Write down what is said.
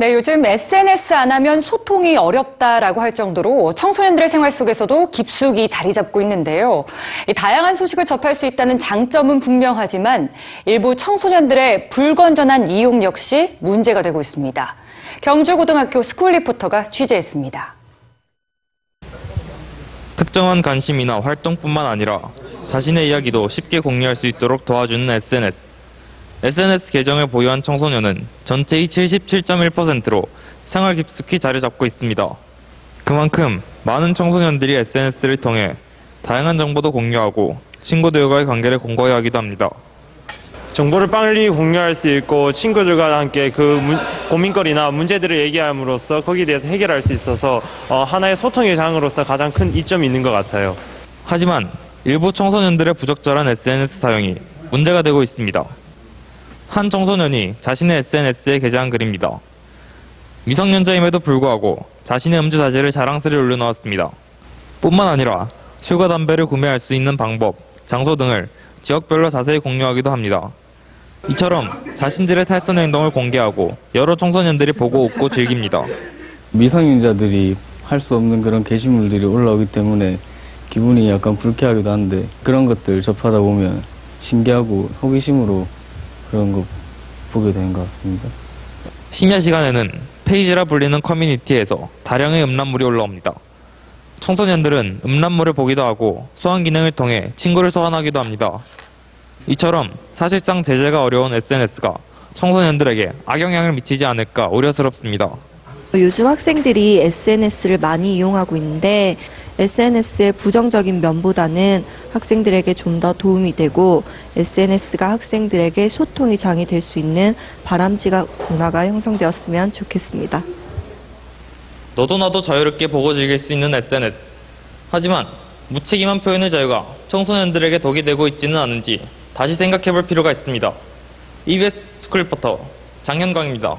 네, 요즘 SNS 안 하면 소통이 어렵다라고 할 정도로 청소년들의 생활 속에서도 깊숙이 자리 잡고 있는데요. 이 다양한 소식을 접할 수 있다는 장점은 분명하지만 일부 청소년들의 불건전한 이용 역시 문제가 되고 있습니다. 경주고등학교 스쿨 리포터가 취재했습니다. 특정한 관심이나 활동뿐만 아니라 자신의 이야기도 쉽게 공유할 수 있도록 도와주는 SNS. SNS 계정을 보유한 청소년은 전체의 77.1%로 생활 깊숙이 자리 잡고 있습니다. 그만큼 많은 청소년들이 SNS를 통해 다양한 정보도 공유하고 친구들과의 관계를 공고히 하기도 합니다. 정보를 빨리 공유할 수 있고 친구들과 함께 그 문- 고민거리나 문제들을 얘기함으로써 거기에 대해서 해결할 수 있어서 어, 하나의 소통의 장으로서 가장 큰 이점이 있는 것 같아요. 하지만 일부 청소년들의 부적절한 SNS 사용이 문제가 되고 있습니다. 한 청소년이 자신의 SNS에 게재한 글입니다. 미성년자임에도 불구하고 자신의 음주 사실을 자랑스레 올려놓았습니다. 뿐만 아니라 술과 담배를 구매할 수 있는 방법, 장소 등을 지역별로 자세히 공유하기도 합니다. 이처럼 자신들의 탈선 행동을 공개하고 여러 청소년들이 보고 웃고 즐깁니다. 미성년자들이 할 수 없는 그런 게시물들이 올라오기 때문에 기분이 약간 불쾌하기도 한데 그런 것들 접하다 보면 신기하고 호기심으로 그런 거 보게 되는 것 같습니다. 심야 시간에는 페이지라 불리는 커뮤니티에서 다량의 음란물이 올라옵니다. 청소년들은 음란물을 보기도 하고 소환 기능을 통해 친구를 소환하기도 합니다. 이처럼 사실상 제재가 어려운 SNS가 청소년들에게 악영향을 미치지 않을까 우려스럽습니다. 요즘 학생들이 SNS를 많이 이용하고 있는데 SNS의 부정적인 면보다는 학생들에게 좀 더 도움이 되고 SNS가 학생들에게 소통의 장이 될 수 있는 바람직한 문화가 형성되었으면 좋겠습니다. 너도 나도 자유롭게 보고 즐길 수 있는 SNS. 하지만 무책임한 표현의 자유가 청소년들에게 독이 되고 있지는 않은지 다시 생각해 볼 필요가 있습니다. EBS 스쿨리포터 장현광입니다.